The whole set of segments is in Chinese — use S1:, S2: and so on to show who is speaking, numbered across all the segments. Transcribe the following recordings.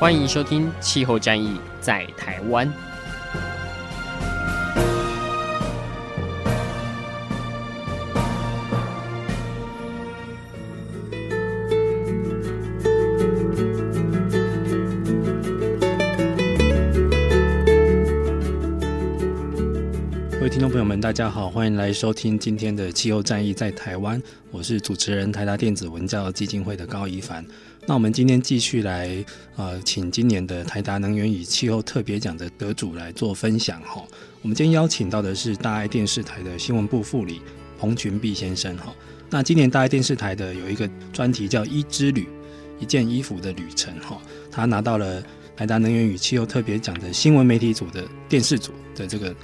S1: 欢迎收听《气候战役在台湾》。
S2: 各位听众朋友们，大家好，欢迎来收听今天的《气候战役在台湾》，我是主持人台达电子文教基金会的高宜凡。那我们今天继续来，呃，请今年的台达能源与气候特别奖的得主来做分享哈。我们今天邀请到的是大爱电视台的新闻部副理彭群碧先生哈。那今年大爱电视台的有一个专题叫“衣之旅”，一件衣服的旅程哈。他拿到了台达能源与气候特别奖的新闻媒体组的电视组的这个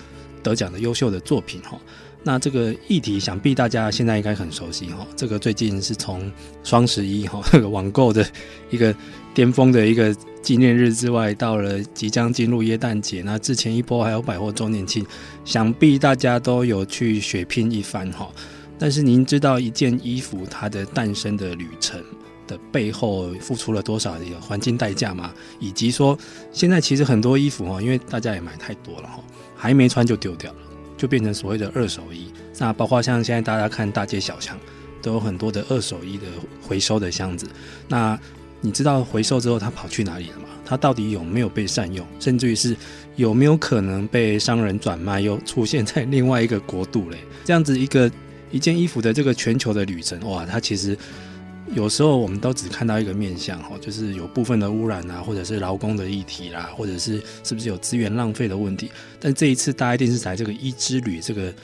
S2: 得奖的优秀的作品哈。那这个议题想必大家现在应该很熟悉哈，这个最近是从双十一哈这个 网购的一个巅峰的一个纪念日之外，到了即将进入耶诞节，那之前一波还有百货周年庆，想必大家都有去血拼一番哈。但是您知道一件衣服它的诞生的旅程的背后付出了多少的环境代价吗？以及说现在其实很多衣服哈，因为大家也买太多了哈，还没穿就丢掉了。就变成所谓的二手衣，那包括像现在大家看大街小巷，都有很多的二手衣的回收的箱子。那你知道回收之后它跑去哪里了吗？它到底有没有被善用？甚至于是有没有可能被商人转卖，又出现在另外一个国度嘞？这样子一个一件衣服的这个全球的旅程，哇，它其实。有时候我们都只看到一个面向，哈，就是有部分的污染啊，或者是劳工的议题啦，或者是是不是有资源浪费的问题。但这一次大爱电视台这个衣之旅这个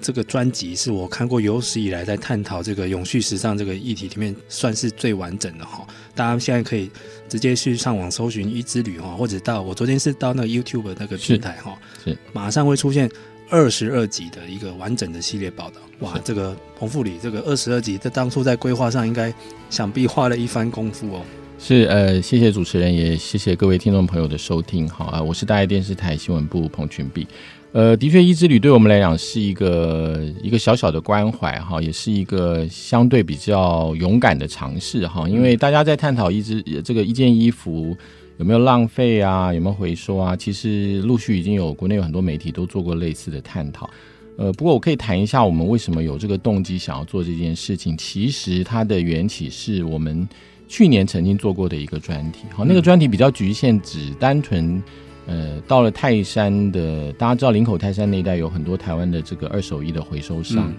S2: 这个专辑，是我看过有史以来在探讨这个永续时尚这个议题里面算是最完整的哈。大家现在可以直接去上网搜寻衣之旅哈，或者到我昨天是到那个 YouTube 那个平台哈，是马上会出现。二十二集的一个完整的系列报道，哇，这个彭副理，这个二十二集，在当初在规划上应该想必花了一番功夫哦。
S3: 是，呃，谢谢主持人，也谢谢各位听众朋友的收听。好啊，我是大爱电视台新闻部彭群碧。呃，的确，衣之旅对我们来讲是一个一个小小的关怀哈，也是一个相对比较勇敢的尝试哈，因为大家在探讨一只这个一件衣服。有没有浪费啊？有没有回收啊？其实陆续已经有国内有很多媒体都做过类似的探讨。呃，不过我可以谈一下我们为什么有这个动机想要做这件事情。其实它的缘起是我们去年曾经做过的一个专题。好，那个专题比较局限，只单纯呃到了泰山的，大家知道林口泰山那一带有很多台湾的这个二手衣的回收商。嗯、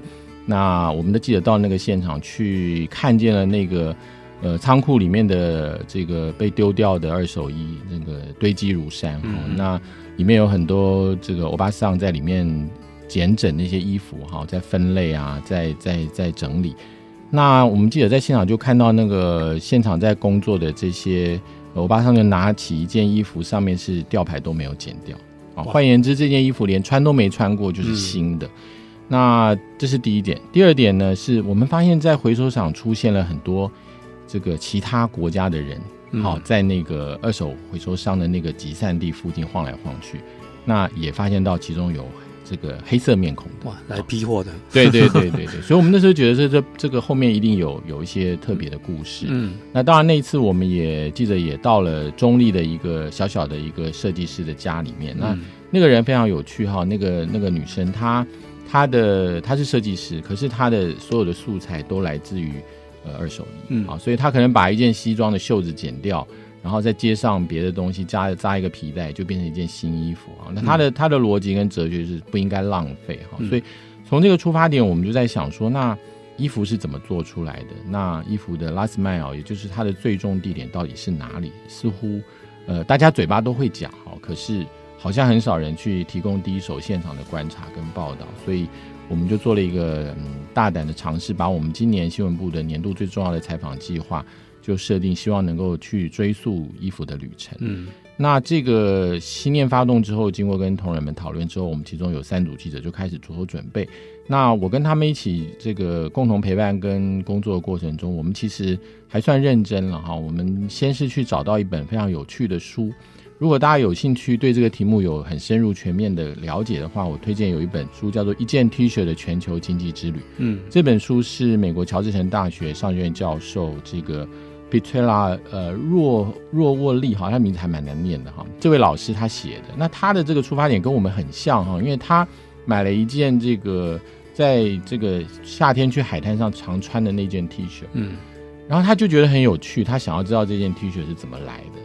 S3: 那我们的记者到那个现场去看见了那个。呃，仓库里面的这个被丢掉的二手衣，那个堆积如山，嗯哦，那里面有很多这个欧巴桑在里面捡整那些衣服，哈，在分类啊，在在在整理。那我们记者在现场就看到那个现场在工作的这些欧巴桑，就拿起一件衣服，上面是吊牌都没有剪掉，啊，换言之，这件衣服连穿都没穿过，就是新的。嗯、那这是第一点。第二点呢，是我们发现，在回收场出现了很多。这个其他国家的人，好，在那个二手回收商的那个集散地附近晃来晃去，那也发现到其中有这个黑色面孔的，
S2: 哇，来批货的，
S3: 对对对对对，所以我们那时候觉得这这这个后面一定有有一些特别的故事，嗯，那当然那一次我们也记得也到了中立的一个小小的一个设计师的家里面，那那个人非常有趣哈，那个那个女生她她的她是设计师，可是她的所有的素材都来自于。二手衣，嗯，啊，所以她可能把一件西装的袖子剪掉，然后再接上别的东西，扎扎一个皮带，就变成一件新衣服啊。那他的、嗯、他的逻辑跟哲学是不应该浪费哈，所以从这个出发点，我们就在想说，那衣服是怎么做出来的？那衣服的 last mile，也就是它的最终地点到底是哪里？似乎呃大家嘴巴都会讲哈，可是好像很少人去提供第一手现场的观察跟报道，所以。我们就做了一个嗯大胆的尝试，把我们今年新闻部的年度最重要的采访计划，就设定希望能够去追溯衣服的旅程。
S2: 嗯，
S3: 那这个心念发动之后，经过跟同仁们讨论之后，我们其中有三组记者就开始着手准备。那我跟他们一起这个共同陪伴跟工作的过程中，我们其实还算认真了哈。我们先是去找到一本非常有趣的书。如果大家有兴趣对这个题目有很深入全面的了解的话，我推荐有一本书叫做《一件 T 恤的全球经济之旅》。
S2: 嗯，
S3: 这本书是美国乔治城大学商学院教授这个 Petrella 呃若若沃利哈，他名字还蛮难念的哈。这位老师他写的，那他的这个出发点跟我们很像哈，因为他买了一件这个在这个夏天去海滩上常穿的那件 T 恤，
S2: 嗯，
S3: 然后他就觉得很有趣，他想要知道这件 T 恤是怎么来的。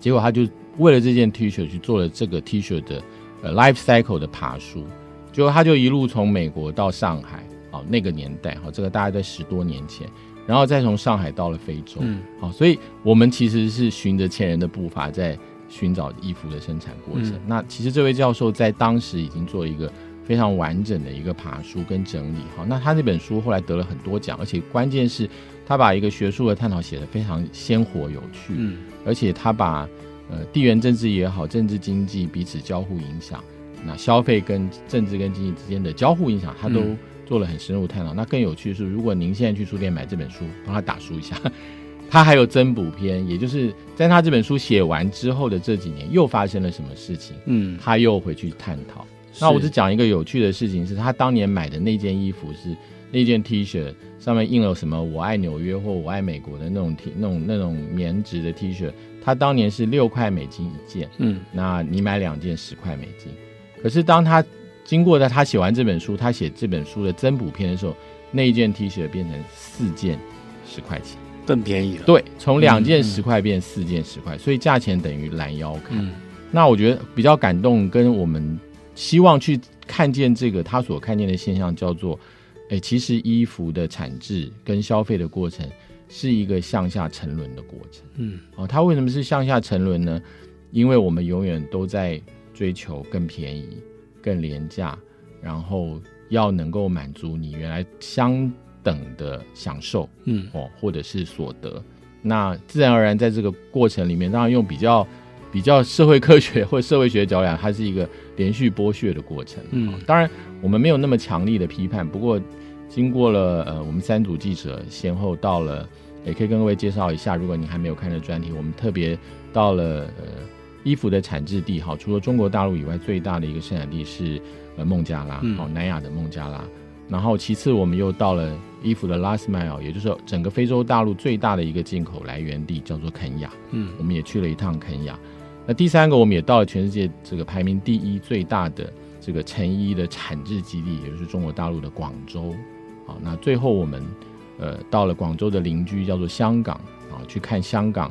S3: 结果他就为了这件 T 恤去做了这个 T 恤的呃 life cycle 的爬书，结果他就一路从美国到上海，哦，那个年代，哈，这个大概在十多年前，然后再从上海到了非洲，
S2: 嗯，
S3: 好，所以我们其实是循着前人的步伐在寻找衣服的生产过程。
S2: 嗯，
S3: 那其实这位教授在当时已经做了一个非常完整的一个爬书跟整理，好，那他那本书后来得了很多奖，而且关键是他把一个学术的探讨写得非常鲜活有趣，
S2: 嗯。
S3: 而且他把呃地缘政治也好，政治经济彼此交互影响，那消费跟政治跟经济之间的交互影响，他都做了很深入探讨。嗯、那更有趣的是，如果您现在去书店买这本书，帮他打书一下，他还有增补篇，也就是在他这本书写完之后的这几年，又发生了什么事情？
S2: 嗯，
S3: 他又回去探讨。那我只讲一个有趣的事情，是他当年买的那件衣服是那件 T 恤，上面印了什么“我爱纽约”或“我爱美国”的那种 T 那种那种棉质的 T 恤，他当年是六块美金一件。
S2: 嗯，那
S3: 你买两件十块美金。可是当他经过在他写完这本书，他写这本书的增补篇的时候，那一件 T 恤变成四件十块钱，
S2: 更便宜了。
S3: 对，从两件十块变四件十块，所以价钱等于拦腰砍。嗯，那我觉得比较感动，跟我们。希望去看见这个他所看见的现象，叫做，哎，其实衣服的产制跟消费的过程是一个向下沉沦的过程。
S2: 嗯，
S3: 哦，它为什么是向下沉沦呢？因为我们永远都在追求更便宜、更廉价，然后要能够满足你原来相等的享受，
S2: 嗯，
S3: 哦，或者是所得。那自然而然在这个过程里面，当然用比较。比较社会科学或社会学角度讲，它是一个连续剥削的过程。
S2: 嗯，
S3: 当然我们没有那么强力的批判。不过，经过了呃，我们三组记者先后到了，也可以跟各位介绍一下。如果你还没有看的专题，我们特别到了呃衣服的产制地，好，除了中国大陆以外，最大的一个生产地是呃孟加拉，好，南亚的孟加拉。然后其次，我们又到了衣服的 last mile，也就是整个非洲大陆最大的一个进口来源地，叫做肯亚。
S2: 嗯，我
S3: 们也去了一趟肯亚。那第三个，我们也到了全世界这个排名第一最大的这个成衣的产制基地，也就是中国大陆的广州。好，那最后我们呃到了广州的邻居叫做香港啊，去看香港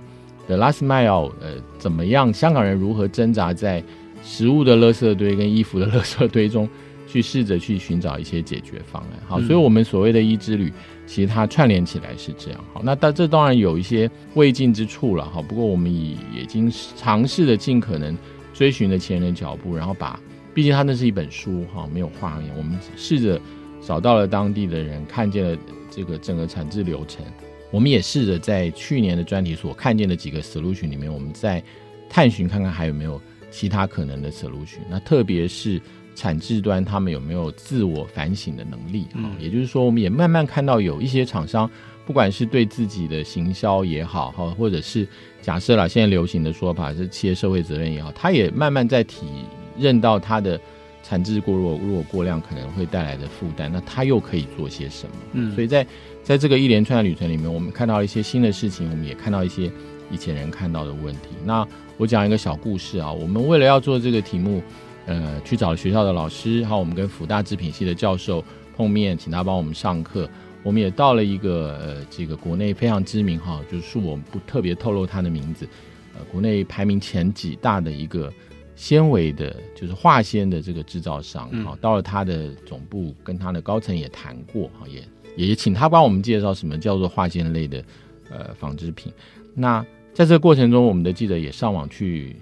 S3: 的 last mile，呃怎么样？香港人如何挣扎在食物的垃圾堆跟衣服的垃圾堆中？去试着去寻找一些解决方案，好，所以我们所谓的衣之旅，其实它串联起来是这样，好，那但这当然有一些未尽之处了，哈，不过我们已已经尝试的尽可能追寻了前人的脚步，然后把，毕竟它那是一本书，哈，没有画面，我们试着找到了当地的人，看见了这个整个产制流程，我们也试着在去年的专题所看见的几个 solution 里面，我们在探寻看看还有没有其他可能的 solution，那特别是。产制端他们有没有自我反省的能力？哈、嗯，也就是说，我们也慢慢看到有一些厂商，不管是对自己的行销也好，哈，或者是假设啦，现在流行的说法是企业社会责任也好，他也慢慢在体认到他的产制过弱，如果过量可能会带来的负担，那他又可以做些什么？
S2: 嗯，
S3: 所以在在这个一连串的旅程里面，我们看到一些新的事情，我们也看到一些以前人看到的问题。那我讲一个小故事啊，我们为了要做这个题目。呃，去找学校的老师，好我们跟辅大织品系的教授碰面，请他帮我们上课。我们也到了一个呃，这个国内非常知名哈，就是我们不特别透露他的名字，呃，国内排名前几大的一个纤维的，就是化纤的这个制造商哈。到了他的总部，跟他的高层也谈过哈，也也请他帮我们介绍什么叫做化纤类的呃纺织品。那在这个过程中，我们的记者也上网去。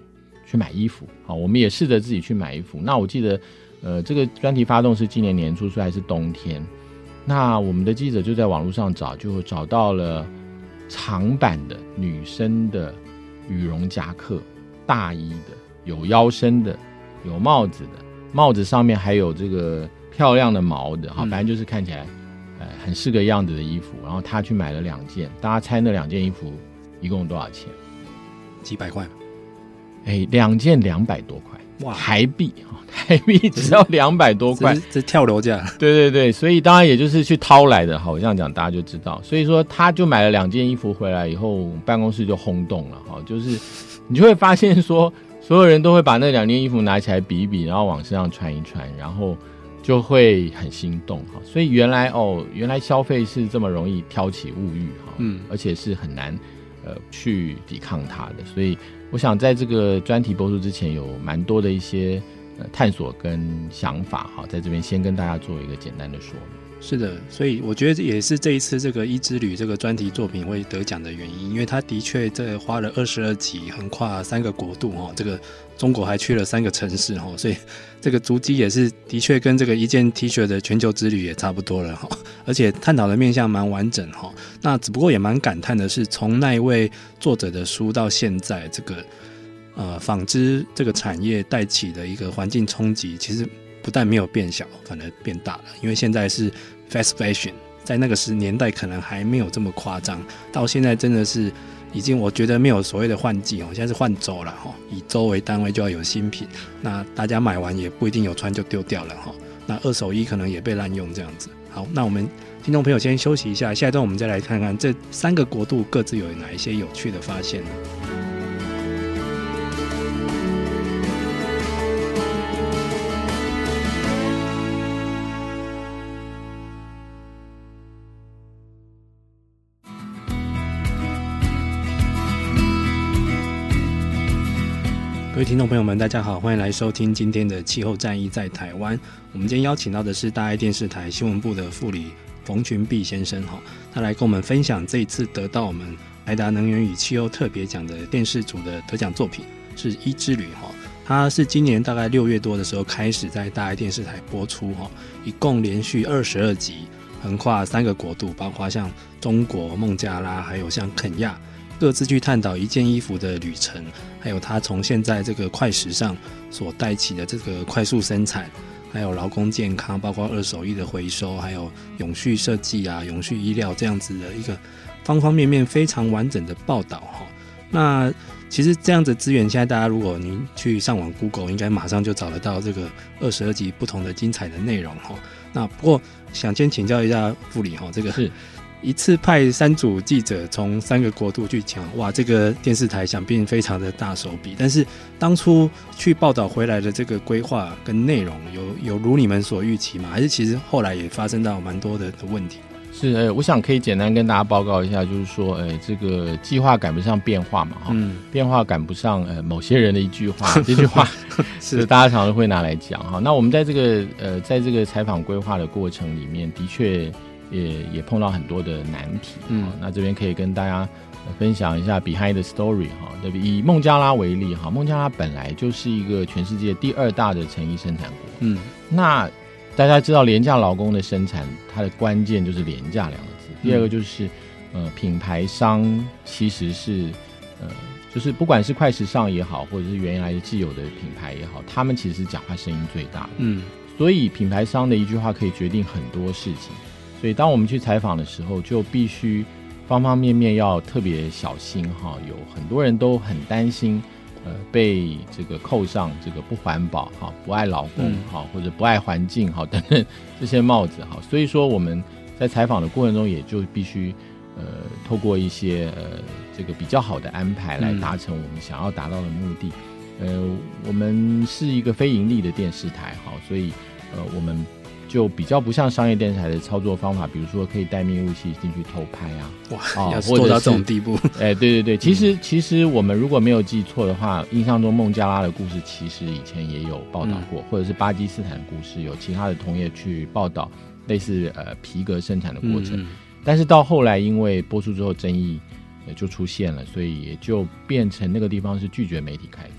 S3: 去买衣服，好，我们也试着自己去买衣服。那我记得呃，这个专题发动是今年年初，所以还是冬天。那我们的记者就在网络上找，就找到了长版的女生的羽绒夹克、大衣的，有腰身的，有帽子的，帽子上面还有这个漂亮的毛的，好，反正就是看起来，呃，很是个样子的衣服。然后他去买了两件，大家猜那两件衣服一共多少钱？
S2: 几百块？
S3: 哎，两件两百多块，
S2: 哇，
S3: 台币。台币只要两百多块，
S2: 这，这跳楼价。
S3: 对对对，所以当然也就是去掏来的。好，我这样讲大家就知道。所以说，他就买了两件衣服回来以后，办公室就轰动了。哈，就是你就会发现说，所有人都会把那两件衣服拿起来比一比，然后往身上穿一穿，然后就会很心动。哈，所以原来哦，原来消费是这么容易挑起物欲。哈，嗯，而且是很难呃去抵抗它的。所以我想在这个专题播出之前，有蛮多的一些呃。探索跟想法，哈，在这边先跟大家做一个简单的说明。
S2: 是的，所以我觉得也是这一次这个《一之旅》这个专题作品会得奖的原因，因为他的确这花了二十二集，横跨三个国度哦，这个中国还去了三个城市哦，所以这个足迹也是的确跟这个一件 T 恤的全球之旅也差不多了哈，而且探讨的面向蛮完整哈。那只不过也蛮感叹的是，从那一位作者的书到现在这个。呃，纺织这个产业带起的一个环境冲击，其实不但没有变小，反而变大了。因为现在是 fast fashion，在那个时年代可能还没有这么夸张，到现在真的是已经，我觉得没有所谓的换季哦，现在是换周了哈，以周为单位就要有新品。那大家买完也不一定有穿就丢掉了哈，那二手衣可能也被滥用这样子。好，那我们听众朋友先休息一下，下一段我们再来看看这三个国度各自有哪一些有趣的发现呢？听众朋友们，大家好，欢迎来收听今天的气候战役在台湾。我们今天邀请到的是大爱电视台新闻部的副理冯群碧先生，哈，他来跟我们分享这一次得到我们台达能源与气候特别奖的电视组的得奖作品是《一之旅》哈，它是今年大概六月多的时候开始在大爱电视台播出哈，一共连续二十二集，横跨三个国度，包括像中国、孟加拉，还有像肯亚。各自去探讨一件衣服的旅程，还有它从现在这个快时尚所带起的这个快速生产，还有劳工健康，包括二手衣的回收，还有永续设计啊、永续医疗这样子的一个方方面面非常完整的报道哈。那其实这样子资源，现在大家如果您去上网 Google，应该马上就找得到这个二十二集不同的精彩的内容哈。那不过想先请教一下副理哈，这个是。一次派三组记者从三个国度去抢，哇，这个电视台想必非常的大手笔。但是当初去报道回来的这个规划跟内容有，有有如你们所预期吗？还是其实后来也发生到蛮多的的问题？
S3: 是，呃，我想可以简单跟大家报告一下，就是说，呃，这个计划赶不上变化嘛，哈、嗯，变化赶不上，呃，某些人的一句话，这句话是大家常常会拿来讲，哈。那我们在这个，呃，在这个采访规划的过程里面，的确。也也碰到很多的难题，嗯，那这边可以跟大家分享一下 behind the story 哈，对不？以孟加拉为例哈，孟加拉本来就是一个全世界第二大的成衣生产国，嗯，那大家知道廉价劳工的生产，它的关键就是廉价两个字。第二个就是呃，品牌商其实是呃，就是不管是快时尚也好，或者是原来既有的品牌也好，他们其实是讲话声音最大的，嗯，所以品牌商的一句话可以决定很多事情。所以，当我们去采访的时候，就必须方方面面要特别小心哈。有很多人都很担心，呃，被这个扣上这个不环保哈、不爱老公哈，或者不爱环境哈 等等这些帽子哈。所以说，我们在采访的过程中，也就必须呃，透过一些呃这个比较好的安排来达成我们想要达到的目的。呃，我们是一个非盈利的电视台哈，所以呃，我们。就比较不像商业电视台的操作方法，比如说可以带密录器进去偷拍啊，
S2: 哇，做到这种地步，
S3: 哎、欸，对对对，其实、嗯、其实我们如果没有记错的话，印象中孟加拉的故事其实以前也有报道过，嗯、或者是巴基斯坦的故事，有其他的同业去报道类似呃皮革生产的过程，嗯、但是到后来因为播出之后争议就出现了，所以也就变成那个地方是拒绝媒体开放。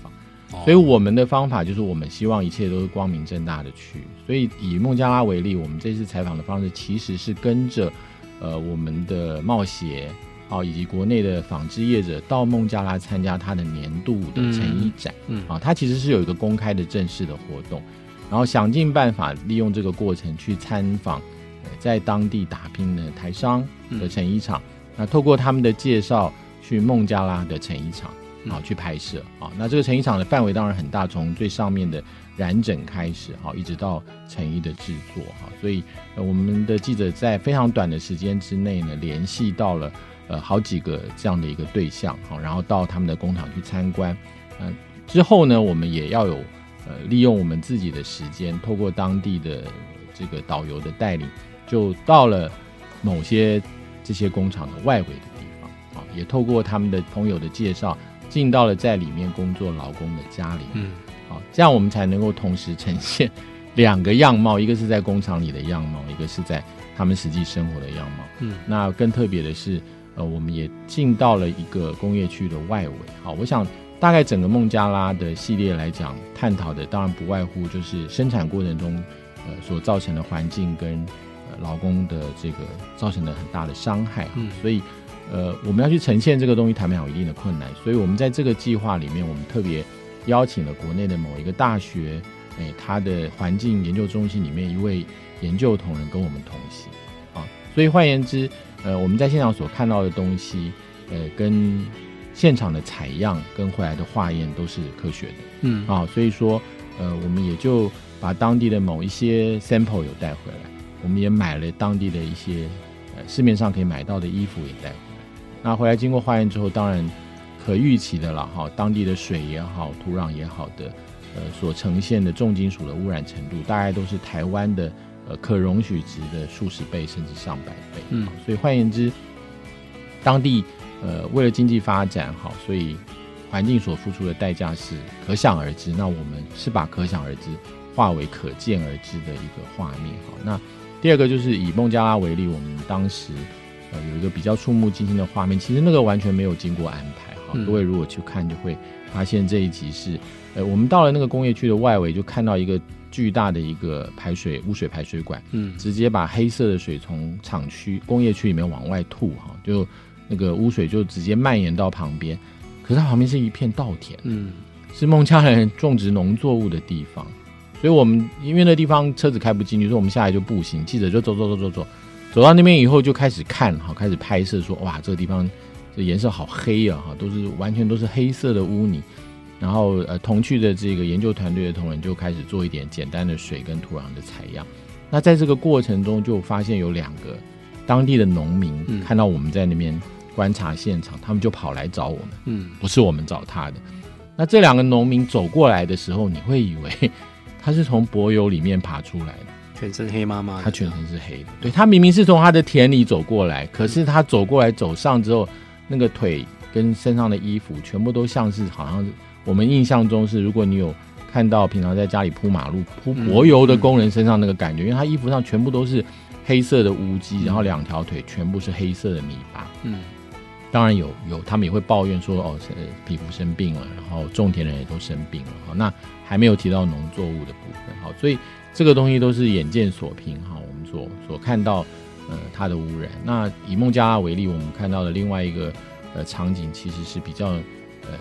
S3: 所以我们的方法就是，我们希望一切都是光明正大的去。所以以孟加拉为例，我们这次采访的方式其实是跟着呃我们的贸协啊，以及国内的纺织业者到孟加拉参加他的年度的成衣展。嗯，啊，它其实是有一个公开的正式的活动，然后想尽办法利用这个过程去参访在当地打拼的台商的成衣厂。那透过他们的介绍，去孟加拉的成衣厂。好，去拍摄啊。那这个成衣厂的范围当然很大，从最上面的染整开始，好，一直到成衣的制作，哈。所以，我们的记者在非常短的时间之内呢，联系到了呃好几个这样的一个对象，好，然后到他们的工厂去参观。嗯，之后呢，我们也要有呃利用我们自己的时间，透过当地的这个导游的带领，就到了某些这些工厂的外围的地方，啊，也透过他们的朋友的介绍。进到了在里面工作劳工的家里，嗯，好，这样我们才能够同时呈现两个样貌，一个是在工厂里的样貌，一个是在他们实际生活的样貌，嗯，那更特别的是，呃，我们也进到了一个工业区的外围，好，我想大概整个孟加拉的系列来讲，探讨的当然不外乎就是生产过程中，呃，所造成的环境跟呃劳工的这个造成的很大的伤害，嗯，所以。呃，我们要去呈现这个东西，谈不了有一定的困难，所以我们在这个计划里面，我们特别邀请了国内的某一个大学，哎，它的环境研究中心里面一位研究同仁跟我们同行，啊，所以换言之，呃，我们在现场所看到的东西，呃，跟现场的采样跟回来的化验都是科学的，嗯，啊，所以说，呃，我们也就把当地的某一些 sample 有带回来，我们也买了当地的一些呃市面上可以买到的衣服也带回来。那回来经过化验之后，当然可预期的了哈，当地的水也好，土壤也好的，呃，所呈现的重金属的污染程度，大概都是台湾的呃可容许值的数十倍甚至上百倍。嗯，所以换言之，当地呃为了经济发展好，所以环境所付出的代价是可想而知。那我们是把可想而知化为可见而知的一个画面。好，那第二个就是以孟加拉为例，我们当时。呃，有一个比较触目惊心的画面，其实那个完全没有经过安排哈。各位如果去看，就会发现这一集是，呃，我们到了那个工业区的外围，就看到一个巨大的一个排水污水排水管，嗯，直接把黑色的水从厂区工业区里面往外吐哈，就那个污水就直接蔓延到旁边，可是它旁边是一片稻田，嗯，是孟加拉人种植农作物的地方，所以我们因为那地方车子开不进去，所以我们下来就步行，记者就走走走走走。走到那边以后就开始看，哈，开始拍摄，说哇，这个地方这颜色好黑啊，哈，都是完全都是黑色的污泥。然后呃，同去的这个研究团队的同仁就开始做一点简单的水跟土壤的采样。那在这个过程中，就发现有两个当地的农民看到我们在那边观察现场，他们就跑来找我们，嗯，不是我们找他的。那这两个农民走过来的时候，你会以为他是从柏油里面爬出来的。
S2: 全身黑麻麻，
S3: 他全身是黑的。对，他明明是从他的田里走过来，可是他走过来走上之后，那个腿跟身上的衣服全部都像是，好像是我们印象中是，如果你有看到平常在家里铺马路铺柏油的工人身上那个感觉，因为他衣服上全部都是黑色的污迹，然后两条腿全部是黑色的泥巴。嗯，当然有有，他们也会抱怨说哦，皮肤生病了，然后种田人也都生病了。好，那还没有提到农作物的部分。好，所以。这个东西都是眼见所凭哈，我们所所看到，呃，它的污染。那以孟加拉为例，我们看到的另外一个呃场景，其实是比较呃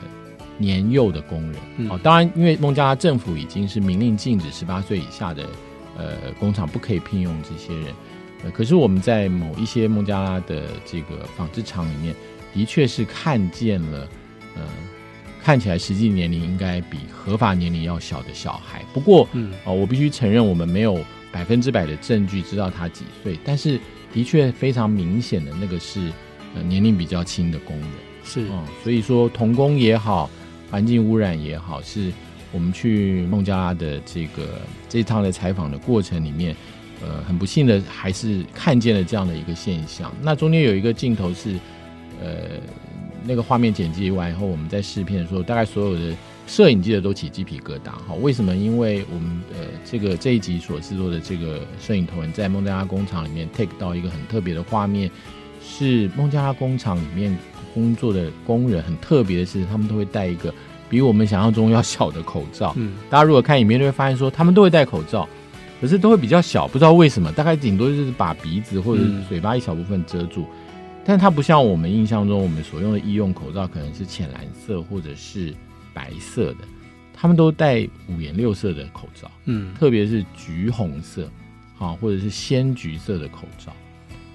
S3: 年幼的工人。哦、嗯，当然，因为孟加拉政府已经是明令禁止十八岁以下的呃工厂不可以聘用这些人。呃，可是我们在某一些孟加拉的这个纺织厂里面，的确是看见了呃。看起来实际年龄应该比合法年龄要小的小孩，不过，嗯，哦，我必须承认，我们没有百分之百的证据知道他几岁，但是的确非常明显的那个是，呃，年龄比较轻的工人，
S2: 是，
S3: 哦，所以说童工也好，环境污染也好，是我们去孟加拉的这个这一趟的采访的过程里面，呃，很不幸的还是看见了这样的一个现象。那中间有一个镜头是，呃。那个画面剪辑完以后，我们在试片的时候，大概所有的摄影记者都起鸡皮疙瘩。哈，为什么？因为我们呃，这个这一集所制作的这个摄影头人在孟加拉工厂里面 take 到一个很特别的画面，是孟加拉工厂里面工作的工人很特别的是，他们都会戴一个比我们想象中要小的口罩。
S2: 嗯，
S3: 大家如果看影片就会发现说，他们都会戴口罩，可是都会比较小，不知道为什么，大概顶多就是把鼻子或者嘴巴一小部分遮住。嗯、但它不像我们印象中我们所用的医用口罩，可能是浅蓝色或者是白色的，他们都戴五颜六色的口罩。
S2: 嗯，
S3: 特别是橘红色，啊，或者是鲜橘色的口罩。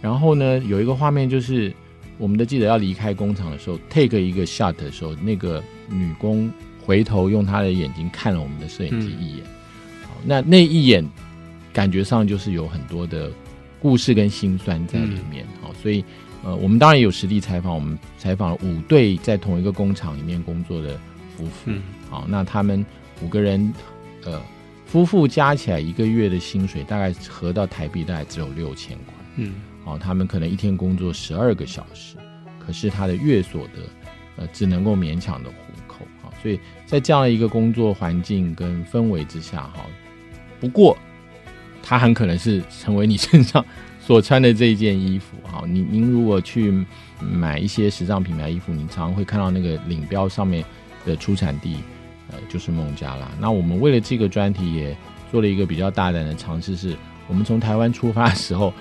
S3: 然后呢，有一个画面就是。我们的记者要离开工厂的时候，take 一个 shot 的时候，那个女工回头用她的眼睛看了我们的摄影机一眼。嗯、好，那那一眼感觉上就是有很多的故事跟心酸在里面。好、嗯，所以呃，我们当然也有实地采访，我们采访了五对在同一个工厂里面工作的夫妇。
S2: 嗯、
S3: 好，那他们五个人，呃，夫妇加起来一个月的薪水大概合到台币大概只有六千块。
S2: 嗯。
S3: 哦，他们可能一天工作十二个小时，可是他的月所得，呃，只能够勉强的糊口啊。所以在这样的一个工作环境跟氛围之下，哈，不过他很可能是成为你身上所穿的这一件衣服。哈，您您如果去买一些时尚品牌衣服，你常常会看到那个领标上面的出产地，呃，就是孟加拉。那我们为了这个专题也做了一个比较大胆的尝试，是我们从台湾出发的时候。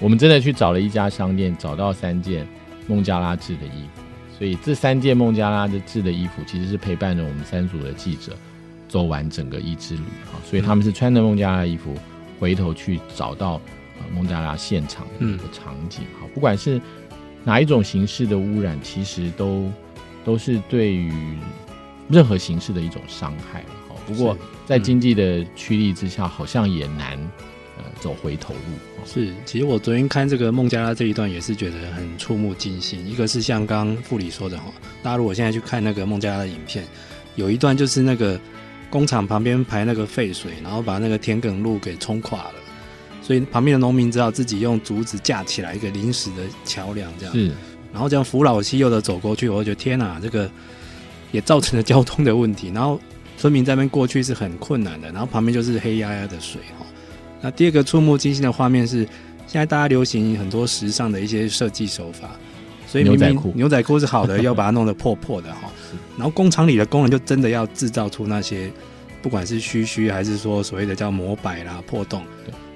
S3: 我们真的去找了一家商店，找到三件孟加拉制的衣服，所以这三件孟加拉的制的衣服其实是陪伴着我们三组的记者走完整个一之旅啊，所以他们是穿着孟加拉衣服回头去找到呃孟加拉现场的一个场景好，不管是哪一种形式的污染，其实都都是对于任何形式的一种伤害了哈。不过在经济的驱力之下，好像也难。呃，走回头路
S2: 是。其实我昨天看这个孟加拉这一段，也是觉得很触目惊心。一个是像刚刚副理说的哈，大家如果现在去看那个孟加拉的影片，有一段就是那个工厂旁边排那个废水，然后把那个田埂路给冲垮了，所以旁边的农民只好自己用竹子架起来一个临时的桥梁，这样
S3: 是，
S2: 然后这样扶老携幼的走过去，我就觉得天哪，这个也造成了交通的问题。然后村民在那边过去是很困难的，然后旁边就是黑压压的水哈。那第二个触目惊心的画面是，现在大家流行很多时尚的一些设计手法，所以明明牛仔裤是好的，要把它弄得破破的哈。然后工厂里的工人就真的要制造出那些，不管是虚虚还是说所谓的叫磨摆啦破洞。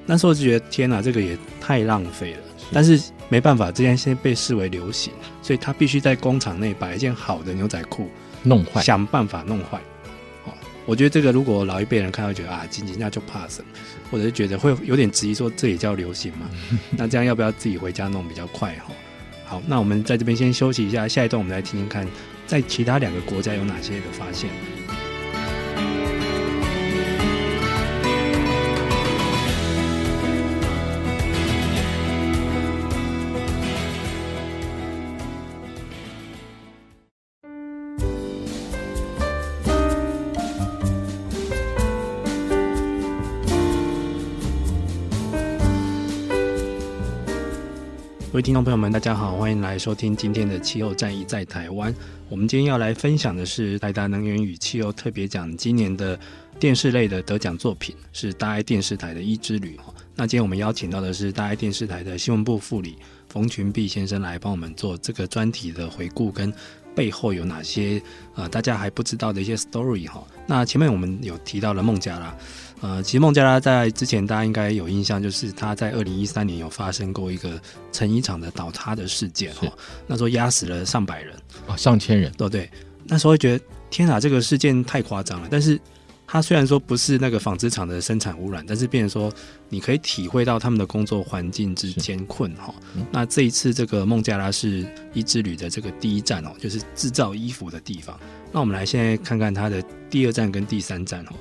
S2: 那时候就觉得天哪，这个也太浪费了。但是没办法，这件现在被视为流行，所以他必须在工厂内把一件好的牛仔裤
S3: 弄坏，
S2: 想办法弄坏。我觉得这个如果老一辈人看到觉得啊，紧紧那就怕什么，或者是觉得会有点质疑说，这也叫流行吗？那这样要不要自己回家弄比较快哈？好，那我们在这边先休息一下，下一段我们来听听看，在其他两个国家有哪些的发现。位听众朋友们，大家好，欢迎来收听今天的气候战役在台湾。我们今天要来分享的是台达能源与气候特别奖今年的电视类的得奖作品，是大爱电视台的《一之旅》。那今天我们邀请到的是大爱电视台的新闻部副理冯群碧先生来帮我们做这个专题的回顾，跟背后有哪些呃大家还不知道的一些 story 哈。那前面我们有提到了孟加拉。呃，其实孟加拉在之前大家应该有印象，就是他在二零一三年有发生过一个成衣厂的倒塌的事件哈，那时候压死了上百人
S3: 啊，上千人，
S2: 对对。那时候会觉得天啊，这个事件太夸张了。但是它虽然说不是那个纺织厂的生产污染，但是变成说你可以体会到他们的工作环境之艰困哈。那这一次这个孟加拉是一之旅的这个第一站哦，就是制造衣服的地方。那我们来现在看看它的第二站跟第三站哦。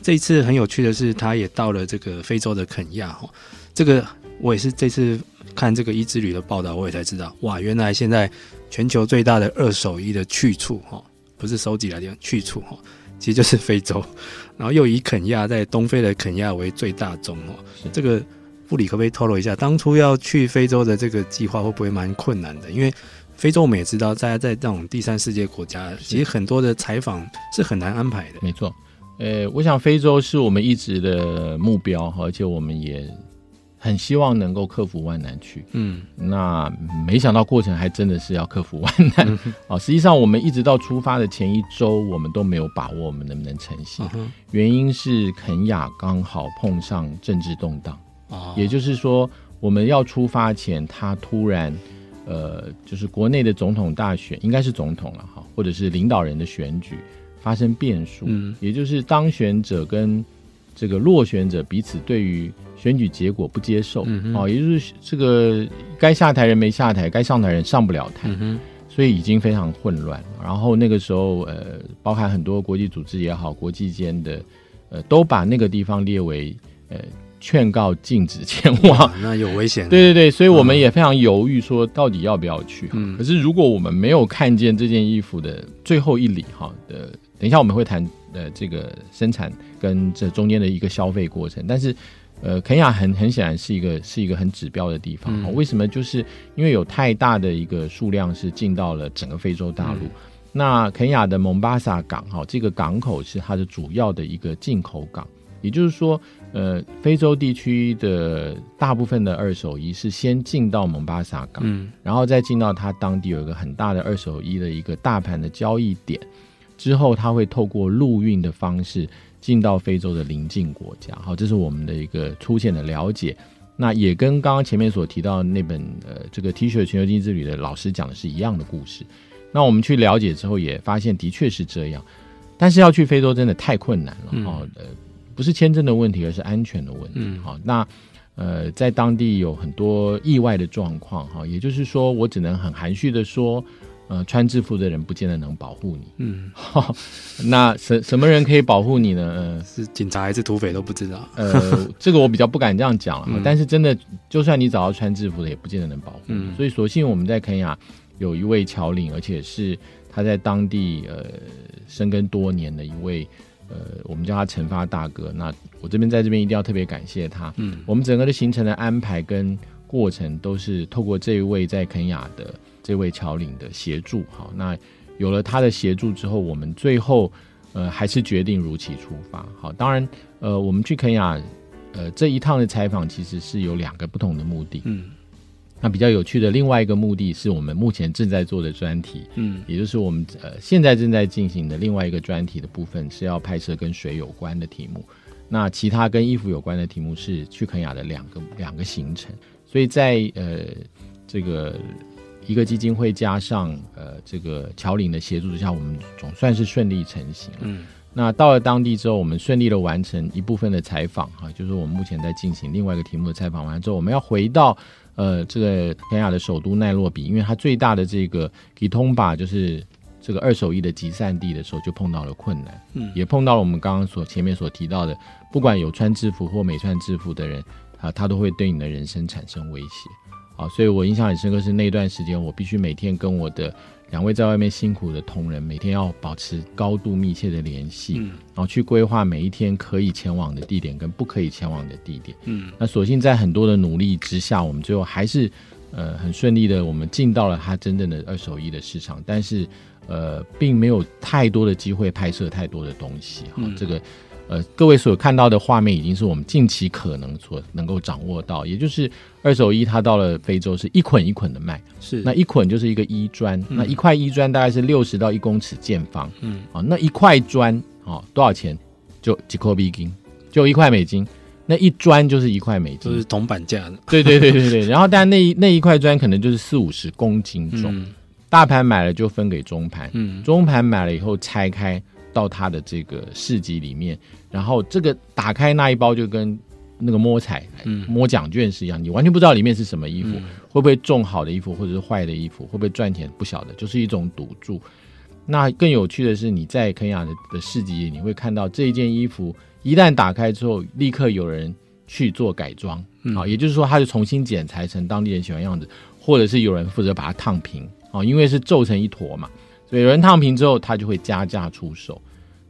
S2: 这一次很有趣的是，他也到了这个非洲的肯亚哈。这个我也是这次看这个一之旅的报道，我也才知道，哇，原来现在全球最大的二手衣的去处哈，不是收集来的去处哈，其实就是非洲。然后又以肯亚在东非的肯亚为最大宗哦。这个布里可不可以透露一下，当初要去非洲的这个计划会不会蛮困难的？因为非洲我们也知道，大家在这种第三世界国家，其实很多的采访是很难安排的。
S3: 没错。呃，我想非洲是我们一直的目标，而且我们也很希望能够克服万难去。
S2: 嗯，
S3: 那没想到过程还真的是要克服万难。啊、哦！实际上，我们一直到出发的前一周，我们都没有把握我们能不能成行。
S2: 嗯、
S3: 原因是肯雅刚好碰上政治动荡，
S2: 哦、
S3: 也就是说，我们要出发前，他突然呃，就是国内的总统大选，应该是总统了哈，或者是领导人的选举发生变数，
S2: 嗯，
S3: 也就是当选者跟这个落选者彼此对于选举结果不接受，
S2: 嗯、
S3: 哦，也就是这个该下台人没下台，该上台人上不了台，
S2: 嗯，
S3: 所以已经非常混乱。然后那个时候，呃，包含很多国际组织也好，国际间的，呃，都把那个地方列为呃劝告禁止 前往，
S2: 那有危险。
S3: 对对对，所以我们也非常犹豫，说到底要不要去。
S2: 嗯，
S3: 可是如果我们没有看见这件衣服的最后一里，哈的，等一下我们会谈呃这个生产跟这中间的一个消费过程，但是。呃，肯亚很很显然是一个是一个很指标的地方。嗯、为什么？就是因为有太大的一个数量是进到了整个非洲大陆。嗯、那肯亚的蒙巴萨港哈，这个港口是它的主要的一个进口港。也就是说，呃，非洲地区的大部分的二手衣是先进到蒙巴萨港，
S2: 嗯，然
S3: 后再进到它当地有一个很大的二手衣的一个大盘的交易点，之后它会透过陆运的方式。进到非洲的邻近国家，好，这是我们的一个粗浅的了解。那也跟刚刚前面所提到那本呃这个 T 恤全球经济之旅的老师讲的是一样的故事。那我们去了解之后，也发现的确是这样。但是要去非洲真的太困难了，哦、嗯，呃，不是签证的问题，而是安全的问题。
S2: 嗯，
S3: 好，那呃，在当地有很多意外的状况，哈，也就是说，我只能很含蓄的说。呃，穿制服的人不见得能保护你。
S2: 嗯，
S3: 那什什么人可以保护你呢？呃，
S2: 是警察还是土匪都不知道。
S3: 呃，这个我比较不敢这样讲、
S2: 嗯、
S3: 但是真的，就算你找到穿制服的，也不见得能保护。
S2: 嗯，
S3: 所以所幸我们在肯雅有一位侨领，而且是他在当地呃生根多年的一位呃，我们叫他陈发大哥。那我这边在这边一定要特别感谢他。
S2: 嗯，
S3: 我们整个的行程的安排跟过程都是透过这一位在肯雅的。这位侨领的协助，好，那有了他的协助之后，我们最后呃还是决定如期出发。好，当然呃我们去肯雅呃这一趟的采访其实是有两个不同的目的。
S2: 嗯，
S3: 那比较有趣的另外一个目的是我们目前正在做的专题，
S2: 嗯，
S3: 也就是我们呃现在正在进行的另外一个专题的部分是要拍摄跟水有关的题目。那其他跟衣服有关的题目是去肯雅的两个两个行程。所以在呃这个。一个基金会加上呃这个侨领的协助之下，我们总算是顺利成行。
S2: 嗯，
S3: 那到了当地之后，我们顺利的完成一部分的采访哈，就是我们目前在进行另外一个题目的采访完之后，我们要回到呃这个肯亚的首都奈洛比，因为它最大的这个 Gitumba 就是这个二手衣的集散地的时候，就碰到了困难。
S2: 嗯，
S3: 也碰到了我们刚刚所前面所提到的，不管有穿制服或没穿制服的人啊，他都会对你的人生产生威胁。啊，所以我印象很深刻，是那段时间，我必须每天跟我的两位在外面辛苦的同仁，每天要保持高度密切的联系，
S2: 嗯，
S3: 然后去规划每一天可以前往的地点跟不可以前往的地点，
S2: 嗯，
S3: 那所幸在很多的努力之下，我们最后还是呃很顺利的，我们进到了他真正的二手衣的市场，但是呃并没有太多的机会拍摄太多的东西，哈、嗯，这个。呃，各位所看到的画面已经是我们近期可能所能够掌握到，也就是二手衣，它到了非洲是一捆一捆的卖，
S2: 是。
S3: 那一捆就是一个衣砖，嗯、那一块衣砖大概是六十到一公尺见方，
S2: 嗯，
S3: 啊，那一块砖啊多少钱？就几块美金，就一块美金，那一砖就是一块美金，
S2: 就是铜板价的，
S3: 对对对对对。然后但那一那一块砖可能就是四五十公斤重，
S2: 嗯、
S3: 大盘买了就分给中盘，
S2: 嗯，
S3: 中盘买了以后拆开。到他的这个市集里面，然后这个打开那一包就跟那个摸彩、
S2: 嗯、
S3: 摸奖券是一样，你完全不知道里面是什么衣服，
S2: 嗯、
S3: 会不会中好的衣服，或者是坏的衣服，会不会赚钱，不晓得，就是一种赌注。那更有趣的是，你在肯亚的的市集里，你会看到这一件衣服一旦打开之后，立刻有人去做改装，啊、
S2: 嗯，
S3: 也就是说，他就重新剪裁成当地人喜欢样子，或者是有人负责把它烫平，啊，因为是皱成一坨嘛。所以有人烫平之后，他就会加价出售。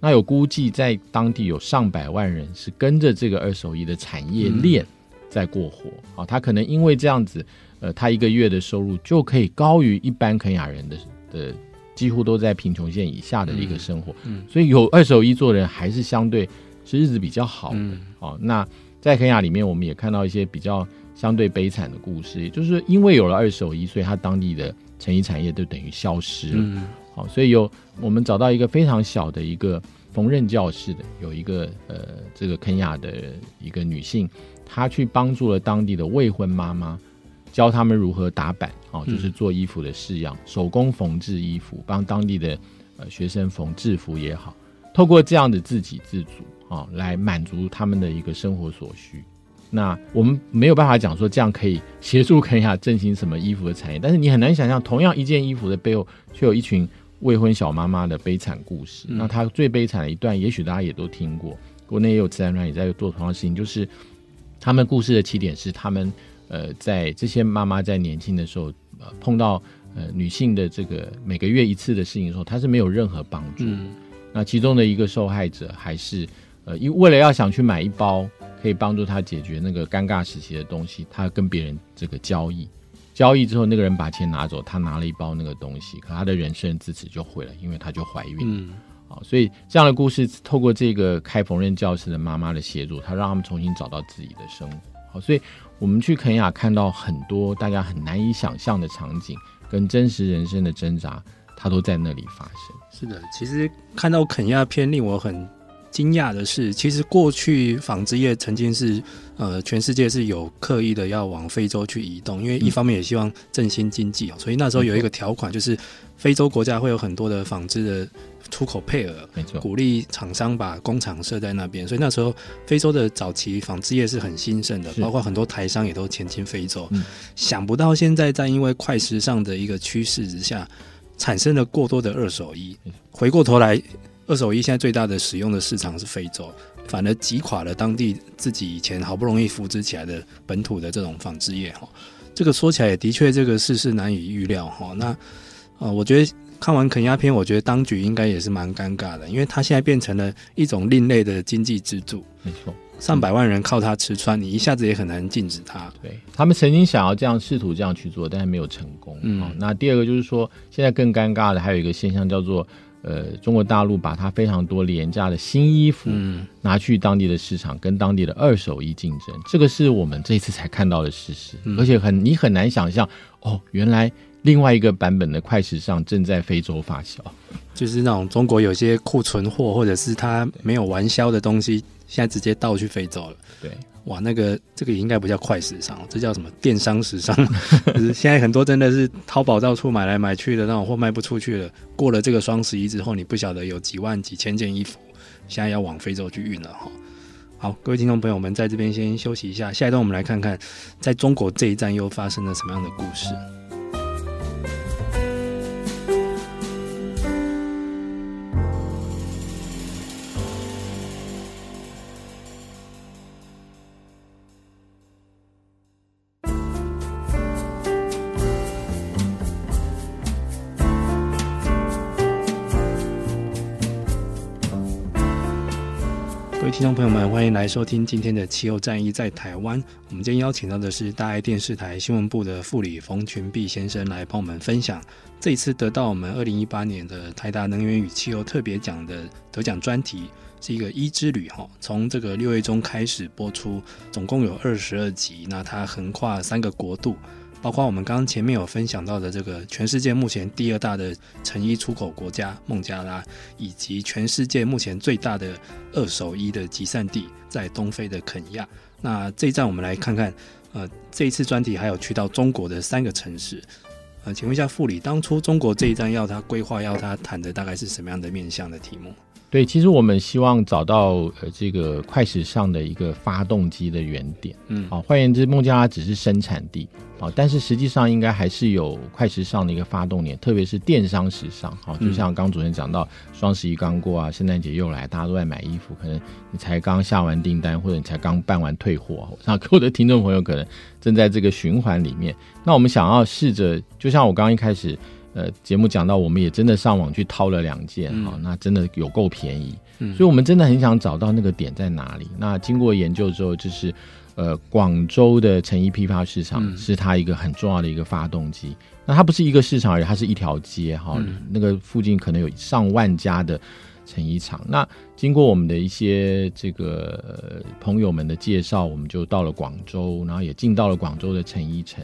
S3: 那有估计，在当地有上百万人是跟着这个二手衣的产业链在过活。啊、嗯，他可能因为这样子，呃，他一个月的收入就可以高于一般肯雅人的的，几乎都在贫穷线以下的一个生活。
S2: 嗯，嗯，
S3: 所以有二手衣做的人还是相对是日子比较好的。
S2: 嗯，
S3: 好，那。在肯雅里面，我们也看到一些比较相对悲惨的故事，也就是因为有了二手衣，所以他当地的成衣产业就等于消失了。嗯，好，所以有我们找到一个非常小的一个缝纫教室的，有一个呃，这个肯亚的一个女性，她去帮助了当地的未婚妈妈，教他们如何打板，哦，就是做衣服的式样，手工缝制衣服，帮当地的呃学生缝制服也好，透过这样的自给自足啊，来满足他们的一个生活所需。那我们没有办法讲说这样可以协助肯亚振兴什么衣服的产业，但是你很难想象，同样一件衣服的背后，却有一群未婚小妈妈的悲惨故事。嗯、那她最悲惨的一段，也许大家也都听过，国内也有慈善团也在做同样的事情，就是他们故事的起点是他们呃在这些妈妈在年轻的时候呃碰到呃女性的这个每个月一次的事情的时候，她是没有任何帮助。嗯、那其中的一个受害者还是呃因为了要想去买一包。可以帮助她解决那个尴尬时期的东西，她跟别人这个交易，交易之后那个人把钱拿走，他拿了一包那个东西，可他的人生自此就毁了，因为他就怀孕。嗯，好，所以这样的故事透过这个开缝纫教室的妈妈的协助，他让他们重新找到自己的生活。好，所以我们去肯亚看到很多大家很难以想象的场景跟真实人生的挣扎，它都在那里发生。
S2: 是的，其实看到肯亚片令我很。惊讶的是，其实过去纺织业曾经是呃全世界是有刻意的要往非洲去移动，因为一方面也希望振兴经济，所以那时候有一个条款，就是非洲国家会有很多的纺织的出口配额，没错，鼓励厂商把工厂设在那边，所以那时候非洲的早期纺织业是很兴盛的，包括很多台商也都前进非洲。想不到现在在因为快时尚的一个趋势之下，产生了过多的二手衣，回过头来。二手衣现在最大的使用的市场是非洲，反而击垮了当地自己以前好不容易扶植起来的本土的这种纺织业哈。这个说起来也的确这个事事难以预料哈。那呃，我觉得看完肯亚片，我觉得当局应该也是蛮尴尬的，因为它现在变成了一种另类的经济支柱。没错，上百万人靠它吃穿，你一下子也很难禁止它。
S3: 对，他们曾经想要这样试图这样去做，但是没有成功。嗯，那第二个就是说，现在更尴尬的还有一个现象叫做。呃，中国大陆把它非常多廉价的新衣服拿去当地的市场，跟当地的二手衣竞争，这个是我们这一次才看到的事实，而且很你很难想象哦，原来另外一个版本的快时尚正在非洲发酵，
S2: 就是那种中国有些库存货或者是它没有完销的东西，现在直接倒去非洲了。对。哇，那个这个也应该不叫快时尚，这叫什么电商时尚？就是现在很多真的是淘宝到处买来买去的那种货卖不出去了。过了这个双十一之后，你不晓得有几万几千件衣服现在要往非洲去运了哈。好，各位听众朋友们，在这边先休息一下，下一段我们来看看在中国这一站又发生了什么样的故事。听众朋友们，欢迎来收听今天的《气候战役在台湾》。我们今天邀请到的是大爱电视台新闻部的副理冯群碧先生来帮我们分享这一次得到我们二零一八年的台达能源与气候特别奖的得奖专题，是一个一之旅哈。从这个六月中开始播出，总共有二十二集，那它横跨三个国度。包括我们刚刚前面有分享到的这个全世界目前第二大的成衣出口国家孟加拉，以及全世界目前最大的二手衣的集散地在东非的肯亚。那这一站我们来看看，呃，这一次专题还有去到中国的三个城市。呃，请问一下副理，当初中国这一站要他规划要他谈的大概是什么样的面向的题目？
S3: 对，其实我们希望找到呃这个快时尚的一个发动机的原点，嗯，好，换言之，孟加拉只是生产地，好，但是实际上应该还是有快时尚的一个发动点，特别是电商时尚，好，就像刚刚主任讲到，双十一刚过啊，圣诞节又来，大家都在买衣服，可能你才刚下完订单，或者你才刚办完退货，那各位的听众朋友可能正在这个循环里面，那我们想要试着，就像我刚刚一开始。呃，节目讲到，我们也真的上网去掏了两件，哈、嗯，那真的有够便宜，嗯，所以我们真的很想找到那个点在哪里。那经过研究之后，就是，呃，广州的成衣批发市场是它一个很重要的一个发动机。嗯、那它不是一个市场而已，它是一条街，哈、嗯，那个附近可能有上万家的成衣厂。那经过我们的一些这个朋友们的介绍，我们就到了广州，然后也进到了广州的成衣城，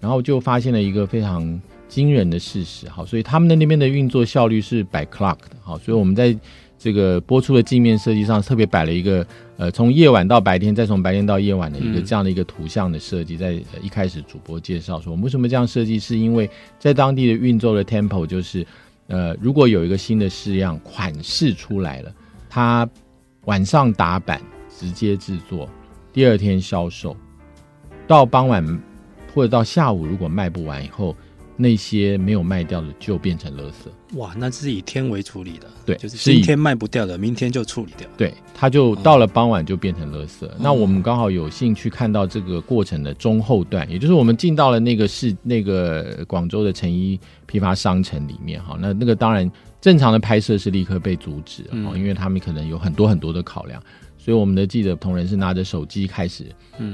S3: 然后就发现了一个非常惊人的事实。好，所以他们的那边的运作效率是 by clock 的。好，所以我们在这个播出的镜面设计上特别摆了一个呃，从夜晚到白天，再从白天到夜晚的一个这样的一个图像的设计。在一开始主播介绍说，我们为什么这样设计，是因为在当地的运作的 tempo 就是。呃，如果有一个新的式样款式出来了，它晚上打版直接制作，第二天销售，到傍晚或者到下午，如果卖不完以后。那些没有卖掉的就变成垃圾。
S2: 哇，那是以天为处理的。
S3: 对，
S2: 就是今天卖不掉的，明天就处理掉。
S3: 对，它就到了傍晚就变成垃圾。嗯、那我们刚好有幸去看到这个过程的中后段，也就是我们进到了那个是那个广州的成衣批发商城里面哈。那那个当然正常的拍摄是立刻被阻止因为他们可能有很多很多的考量，所以我们的记者同仁是拿着手机开始，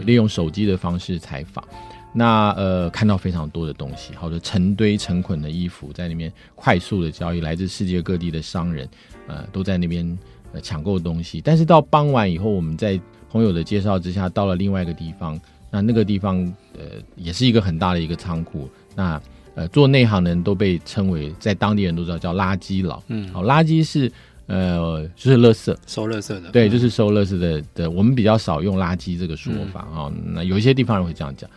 S3: 利用手机的方式采访。那呃，看到非常多的东西，好的成堆成捆的衣服在那边快速的交易，来自世界各地的商人，呃，都在那边呃抢购东西。但是到傍晚以后，我们在朋友的介绍之下，到了另外一个地方，那那个地方呃也是一个很大的一个仓库。那呃做内行的人都被称为，在当地人都知道叫垃圾佬。嗯，好，垃圾是呃就是垃圾，
S2: 收垃圾的，
S3: 对，就是收垃圾的的。我们比较少用垃圾这个说法啊、嗯哦，那有一些地方人会这样讲。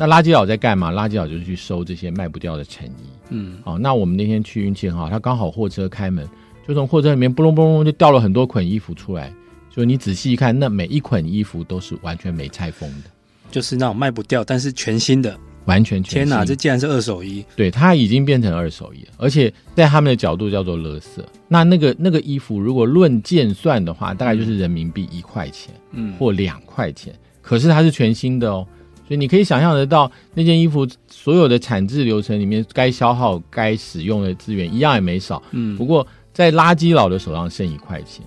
S3: 那垃圾佬在干嘛？垃圾佬就是去收这些卖不掉的成衣。嗯，好，那我们那天去运气很好，他刚好货车开门，就从货车里面嘣隆嘣隆就掉了很多捆衣服出来。就你仔细一看，那每一捆衣服都是完全没拆封的，
S2: 就是那种卖不掉但是全新的，
S3: 完全全新。
S2: 天哪，这竟然是二手衣！
S3: 对，它已经变成二手衣了，而且在他们的角度叫做垃圾。那那个那个衣服如果论件算的话，大概就是人民币一块钱，嗯，或两块钱。可是它是全新的哦。所以你可以想象得到，那件衣服所有的产制流程里面，该消耗、该使用的资源一样也没少。嗯，不过在垃圾佬的手上剩一块钱，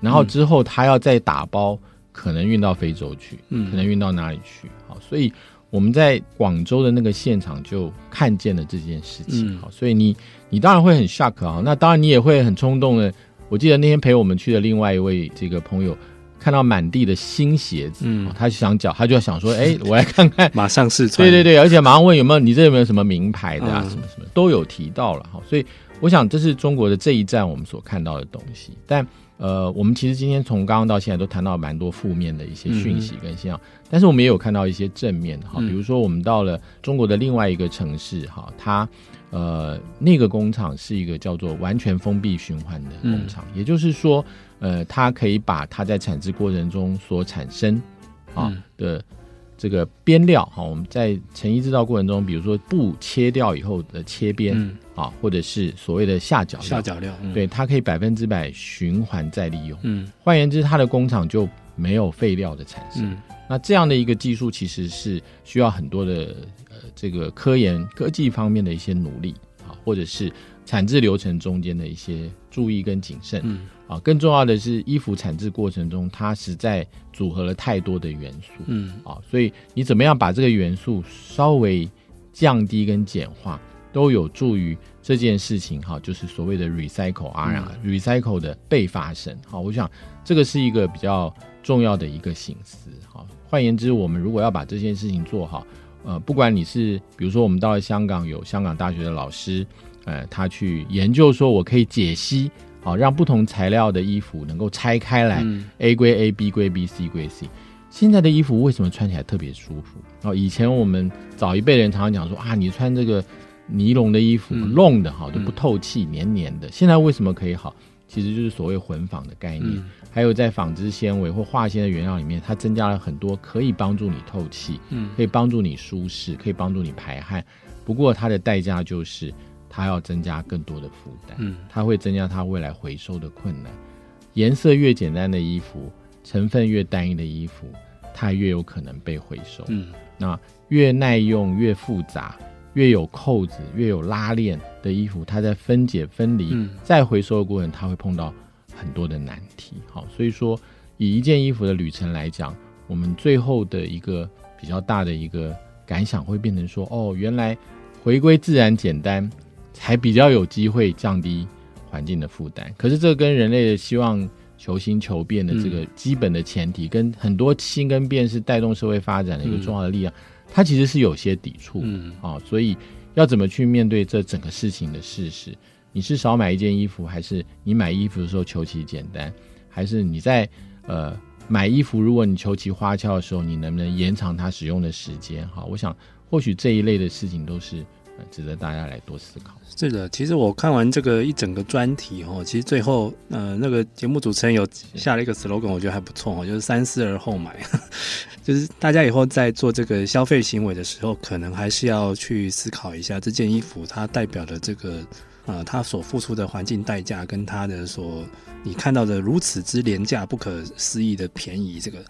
S3: 然后之后他要再打包，可能运到非洲去，嗯，可能运到哪里去？好，所以我们在广州的那个现场就看见了这件事情。好，所以你你当然会很 shock 啊，那当然你也会很冲动的。我记得那天陪我们去的另外一位这个朋友。看到满地的新鞋子，嗯，他就想脚，他就要想说，哎、欸，我来看看，
S2: 马上试穿，
S3: 对对对，而且马上问有没有，你这有没有什么名牌的啊，嗯、什么什么都有提到了哈，所以我想这是中国的这一站我们所看到的东西。但呃，我们其实今天从刚刚到现在都谈到蛮多负面的一些讯息跟现象，嗯、但是我们也有看到一些正面的哈，比如说我们到了中国的另外一个城市哈，它呃那个工厂是一个叫做完全封闭循环的工厂，嗯、也就是说。呃，它可以把它在产制过程中所产生啊的这个边料哈，我们在成衣制造过程中，比如说布切掉以后的切边啊，或者是所谓的下脚料，
S2: 下脚料，
S3: 对，它可以百分之百循环再利用。嗯，换言之，它的工厂就没有废料的产生。那这样的一个技术，其实是需要很多的呃这个科研科技方面的一些努力啊，或者是产制流程中间的一些注意跟谨慎。嗯。啊，更重要的是，衣服产制过程中，它实在组合了太多的元素，嗯，啊，所以你怎么样把这个元素稍微降低跟简化，都有助于这件事情，哈，就是所谓的 recycle 啊，recycle 的被发生，好，我想这个是一个比较重要的一个省思，哈，换言之，我们如果要把这件事情做好，呃，不管你是比如说我们到了香港，有香港大学的老师，呃，他去研究说我可以解析。好，让不同材料的衣服能够拆开来，嗯，A 归 A，B 归 B，C 归 C。现在的衣服为什么穿起来特别舒服？哦，以前我们早一辈人常常讲说啊，你穿这个尼龙的衣服，弄的哈都不透气，黏黏的。现在为什么可以好？其实就是所谓混纺的概念，还有在纺织纤维或化纤的原料里面，它增加了很多可以帮助你透气，嗯，可以帮助你舒适，可以帮助你排汗。不过它的代价就是。它要增加更多的负担，嗯，它会增加它未来回收的困难。颜色越简单的衣服，成分越单一的衣服，它越有可能被回收。嗯，那越耐用、越复杂、越有扣子、越有拉链的衣服，它在分解、分离、嗯、再回收的过程，它会碰到很多的难题。好，所以说以一件衣服的旅程来讲，我们最后的一个比较大的一个感想会变成说：哦，原来回归自然简单。才比较有机会降低环境的负担。可是这跟人类的希望求新求变的这个基本的前提，嗯、跟很多新跟变是带动社会发展的一个重要的力量，嗯、它其实是有些抵触。嗯，啊，所以要怎么去面对这整个事情的事实？你是少买一件衣服，还是你买衣服的时候求其简单，还是你在呃买衣服，如果你求其花俏的时候，你能不能延长它使用的时间？哈，我想或许这一类的事情都是值得大家来多思考。
S2: 是的，其实我看完这个一整个专题哦，其实最后呃那个节目主持人有下了一个 slogan，我觉得还不错哦，就是三思而后买，就是大家以后在做这个消费行为的时候，可能还是要去思考一下这件衣服它代表的这个。啊、呃，他所付出的环境代价，跟他的所你看到的如此之廉价、不可思议的便宜，这个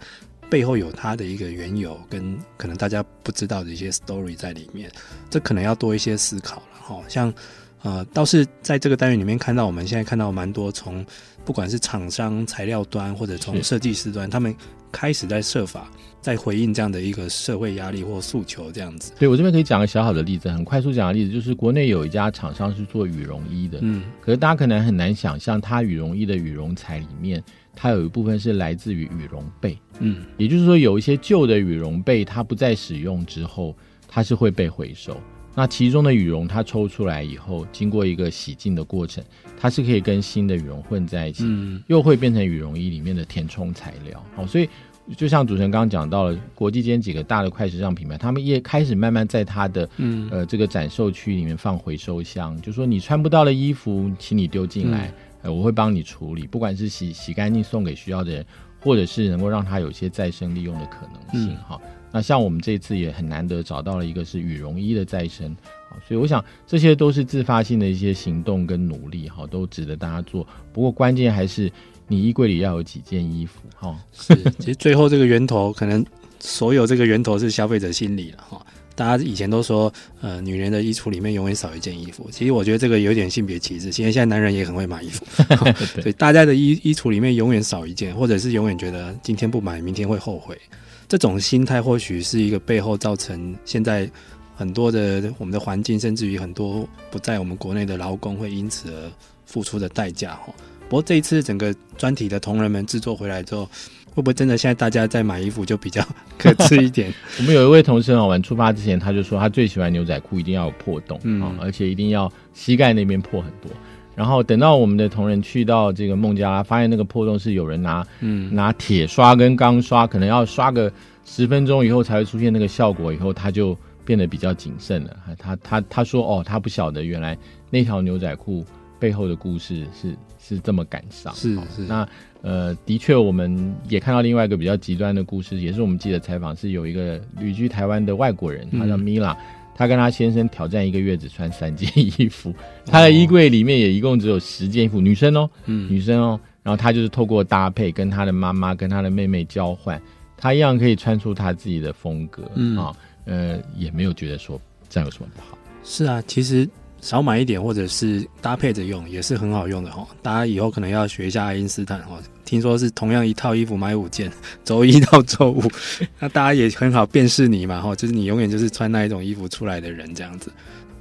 S2: 背后有它的一个缘由，跟可能大家不知道的一些 story 在里面，这可能要多一些思考了哈。像呃，倒是在这个单元里面看到，我们现在看到蛮多从不管是厂商材料端，或者从设计师端，他们开始在设法。在回应这样的一个社会压力或诉求，这样子。
S3: 对，我这边可以讲个小小的例子，很快速讲个例子，就是国内有一家厂商是做羽绒衣的，嗯，可是大家可能很难想象，它羽绒衣的羽绒材里面，它有一部分是来自于羽绒被，嗯，也就是说，有一些旧的羽绒被，它不再使用之后，它是会被回收。那其中的羽绒，它抽出来以后，经过一个洗净的过程，它是可以跟新的羽绒混在一起，嗯，又会变成羽绒衣里面的填充材料。哦，所以。就像主持人刚刚讲到了，国际间几个大的快时尚品牌，他们也开始慢慢在它的嗯呃这个展售区里面放回收箱，就说你穿不到的衣服，请你丢进来，呃，我会帮你处理，不管是洗洗干净送给需要的人，或者是能够让它有一些再生利用的可能性哈。那像我们这次也很难得找到了一个是羽绒衣的再生，所以我想这些都是自发性的一些行动跟努力哈，都值得大家做。不过关键还是。你衣柜里要有几件衣服哈？
S2: 是，其实最后这个源头，可能所有这个源头是消费者心理了哈。大家以前都说，呃，女人的衣橱里面永远少一件衣服。其实我觉得这个有点性别歧视。其实现在男人也很会买衣服，所以大家的衣衣橱里面永远少一件，或者是永远觉得今天不买，明天会后悔。这种心态或许是一个背后造成现在很多的我们的环境，甚至于很多不在我们国内的劳工会因此而付出的代价哈。不过这一次整个专题的同仁们制作回来之后，会不会真的现在大家在买衣服就比较 可吃一点？
S3: 我们有一位同事哦，我们出发之前他就说，他最喜欢牛仔裤一定要有破洞啊、嗯哦，而且一定要膝盖那边破很多。然后等到我们的同仁去到这个孟加拉，发现那个破洞是有人拿嗯拿铁刷跟钢刷，可能要刷个十分钟以后才会出现那个效果，以后他就变得比较谨慎了。他他他说哦，他不晓得原来那条牛仔裤背后的故事是。是这么感伤，
S2: 是是。
S3: 那呃，的确，我们也看到另外一个比较极端的故事，也是我们记者采访，是有一个旅居台湾的外国人，他叫米拉，他跟他先生挑战一个月只穿三件衣服，他的衣柜里面也一共只有十件衣服，女生哦，嗯，女生哦，然后他就是透过搭配，跟他的妈妈跟他的妹妹交换，他一样可以穿出他自己的风格，嗯啊，呃，也没有觉得说这样有什么不好。
S2: 是啊，其实。少买一点，或者是搭配着用，也是很好用的哈。大家以后可能要学一下爱因斯坦哈。听说是同样一套衣服买五件，周一到周五，那大家也很好辨识你嘛哈，就是你永远就是穿那一种衣服出来的人这样子。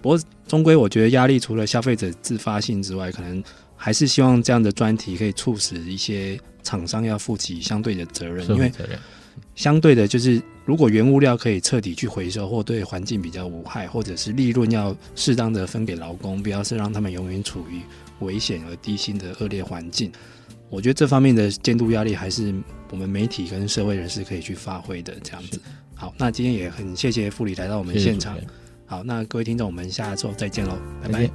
S2: 不过终归我觉得压力除了消费者自发性之外，可能还是希望这样的专题可以促使一些厂商要负起相对的责任，因为相对的就是。如果原物料可以彻底去回收，或对环境比较无害，或者是利润要适当的分给劳工，不要是让他们永远处于危险而低薪的恶劣环境，我觉得这方面的监督压力还是我们媒体跟社会人士可以去发挥的。这样子，好，那今天也很谢谢副理来到我们现场。谢谢。好，那各位听众，我们下周再见喽，拜拜。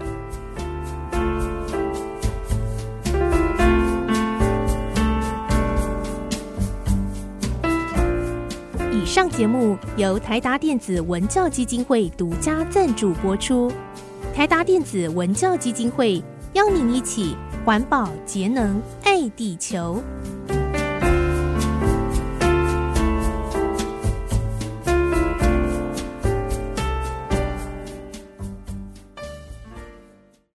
S4: 以上节目由台达电子文教基金会独家赞助播出。台达电子文教基金会邀您一起环保节能爱地球。